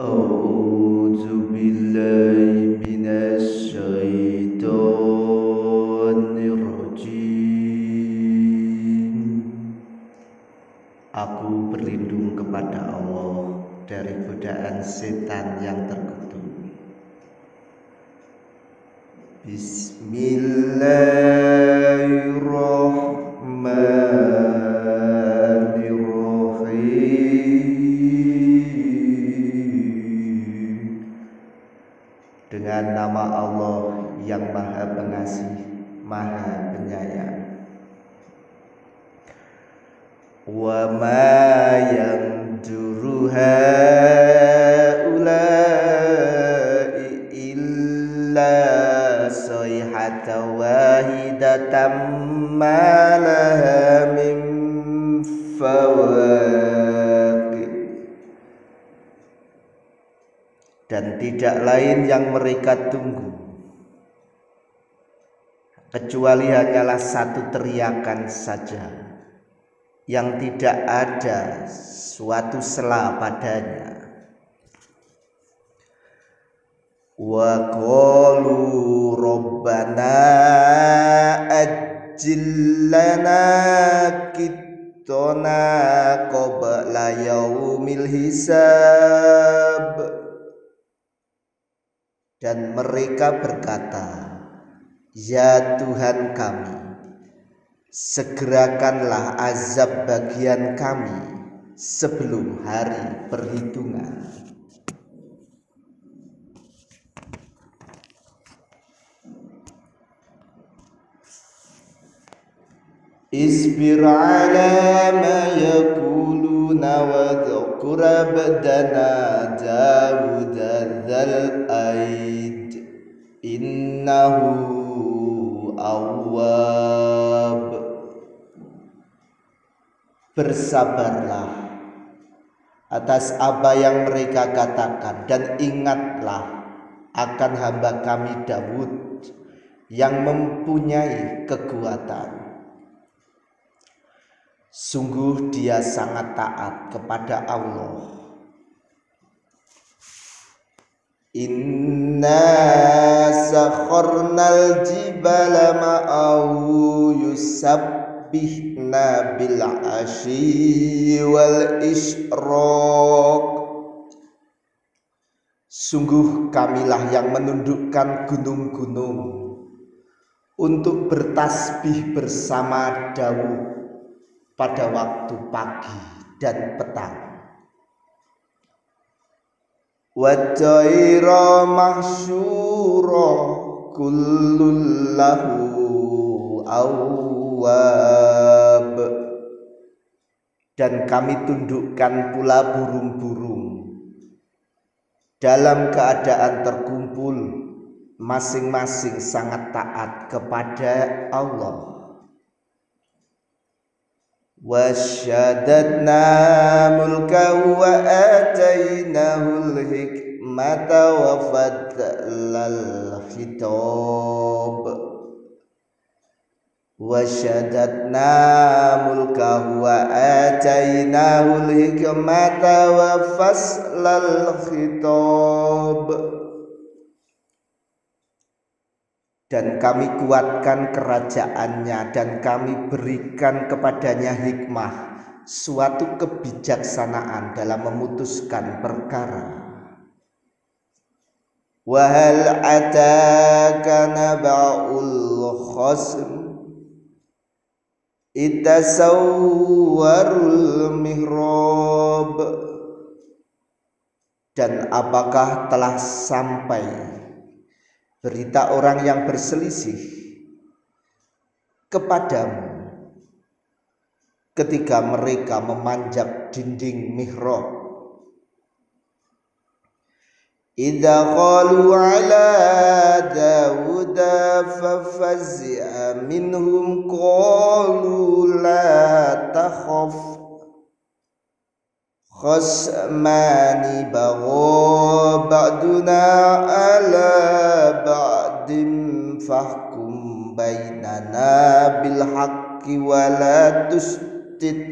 أعوذ بالله من الشيطان الرجيم Aku berlindung kepada Allah dari godaan setan yang terkutuk. Bismillahirrahmanirrahim Wa ma yanzuru haulai illa sayhata wahidatan ma laha min fawaqid dan tidak lain yang mereka tunggu kecuali hanyalah satu teriakan saja yang tidak ada suatu sela padanya. Wa qalu rabbana ajillana kitona qabla yaumil hisab. Dan mereka berkata ya Tuhan kami segerakanlah azab bagian kami sebelum hari perhitungan. Isbir ala ma yakuluna wa dhkur abdana Dawud dzal aid innahu bersabarlah atas apa yang mereka katakan dan ingatlah akan hamba kami Dawud yang mempunyai kekuatan. Sungguh dia sangat taat kepada Allah. Inna sakharnal jibala ma'ahu yusab yusabbihna bil asyi wal isyraq Sungguh kamilah yang menundukkan gunung-gunung untuk bertasbih bersama Daud pada waktu pagi dan petang. Wajaira mahsyura kullul lahu awwab dan kami tundukkan pula burung-burung. Dalam keadaan terkumpul masing-masing sangat taat kepada Allah. Wa atainahul hikmata wa fadlal khitab وشددنا ملكه وآتيناه الحكمة وفصل الخطاب dan kami kuatkan kerajaannya dan kami berikan kepadanya hikmah suatu kebijaksanaan dalam memutuskan perkara wahal ataka naba'ul khasm itasawwarul mihrab. Dan apakah telah sampai? Berita orang yang berselisih kepadamu ketika mereka memanjat dinding mihrab. Idza qalu ala Dawuda ففزع منهم قالوا لا تخف. خصمان بغى بعدنا على بعد فاحكم بيننا بالحق ولا تشتت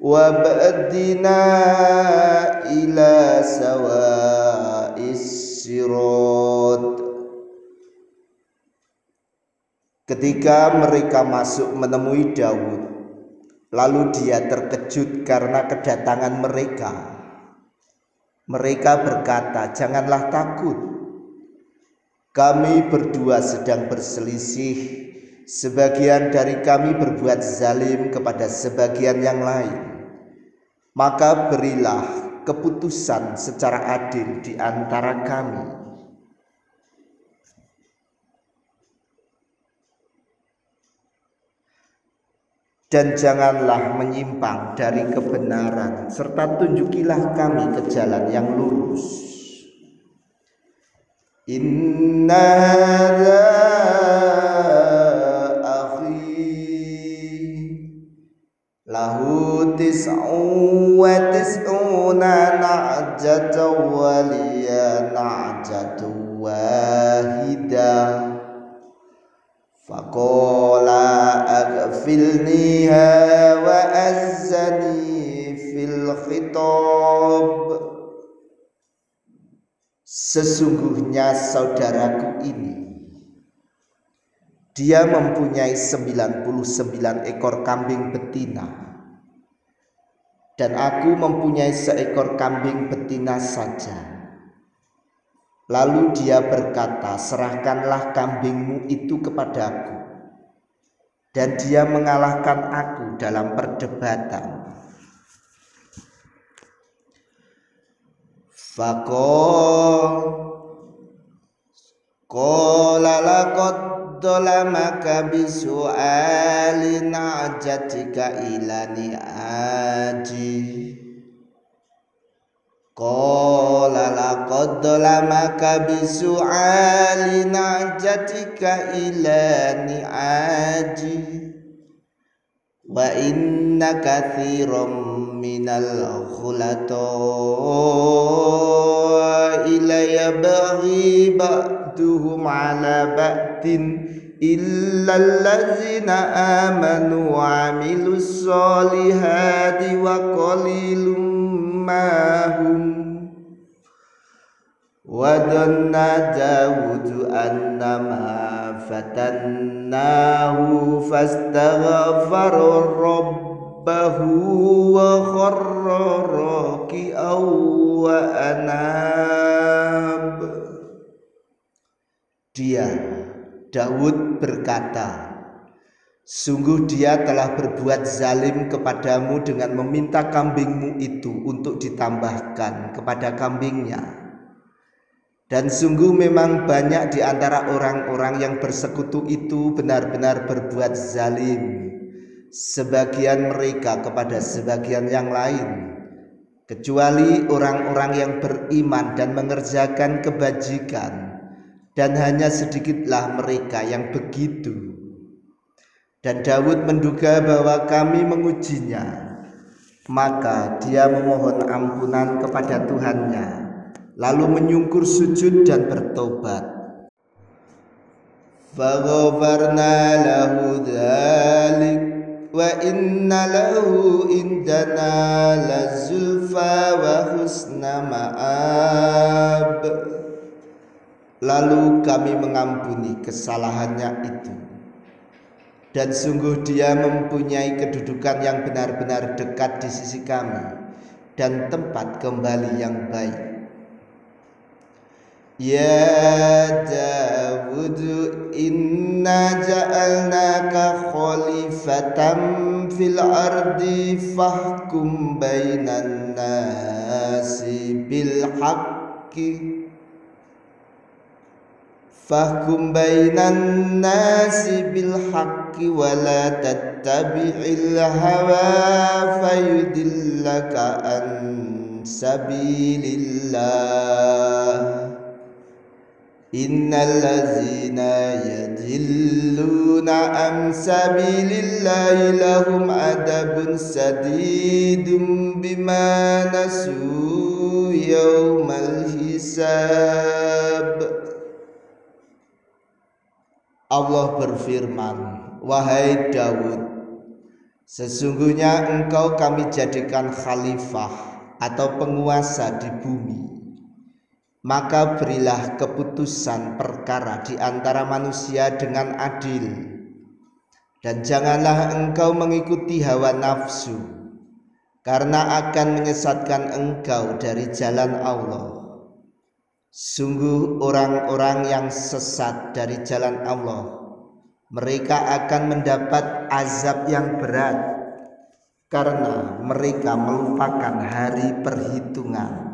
وبأدنا إلى سواء Sirot Ketika mereka masuk menemui Daud, lalu dia terkejut karena kedatangan mereka. Mereka berkata, "Janganlah takut. Kami berdua sedang berselisih. Sebagian dari kami berbuat zalim kepada sebagian yang lain. Maka berilah keputusan secara adil di antara kami." Dan janganlah menyimpang dari kebenaran serta tunjukilah kami ke jalan yang lurus. Inna akhi lahu tis'u wa tis'una na'jata wa liya na'jatu wahidah Faqala aghfilniha wa azzani fil khitab Sesungguhnya saudaraku ini dia mempunyai 99 ekor kambing betina dan aku mempunyai seekor kambing betina saja. Lalu dia berkata, "Serahkanlah kambingmu itu kepadaku." Dan dia mengalahkan aku dalam perdebatan. Fakol Qala laqad dhalamaka bisu'ali na'jatika ilani aji Qala لقد ظلمك بسؤال نعجتك إلى نعاجي وإن كثيرا من الخلطاء ليبغي بعضهم على بعض إلا الذين آمنوا وعملوا الصالحات وقليل ما هم وظن داود أنما فتناه فاستغفر ربه وخر راكئا وأناب Dia Daud berkata Sungguh dia telah berbuat zalim kepadamu dengan meminta kambingmu itu untuk ditambahkan kepada kambingnya. Dan sungguh memang banyak di antara orang-orang yang bersekutu itu benar-benar berbuat zalim. Sebagian mereka kepada sebagian yang lain. Kecuali orang-orang yang beriman dan mengerjakan kebajikan. Dan hanya sedikitlah mereka yang begitu dan Daud menduga bahwa kami mengujinya. Maka dia memohon ampunan kepada Tuhannya, lalu menyungkur sujud dan bertobat. Faghafarna lahu dhalik wa inna lahu indana lazulfa wa husna ma'ab. Lalu kami mengampuni kesalahannya itu dan sungguh dia mempunyai kedudukan yang benar-benar dekat di sisi kami dan tempat kembali yang baik. يا داود إنا جعلناك خليفة في الأرض فاحكم بين الناس بالحق. فاحكم بين الناس بالحق ولا تتبع الهوى فيدلك عن سبيل الله. Innal ladzina yadilluna an sabilillahi lahum adabun sadidun bima nasu yaumal hisab Allah berfirman, "Wahai Daud, sesungguhnya engkau kami jadikan khalifah atau penguasa di bumi. Maka berilah keputusan perkara di antara manusia dengan adil, dan janganlah engkau mengikuti hawa nafsu, karena akan menyesatkan engkau dari jalan Allah. Sungguh, orang-orang yang sesat dari jalan Allah, mereka akan mendapat azab yang berat karena mereka melupakan hari perhitungan.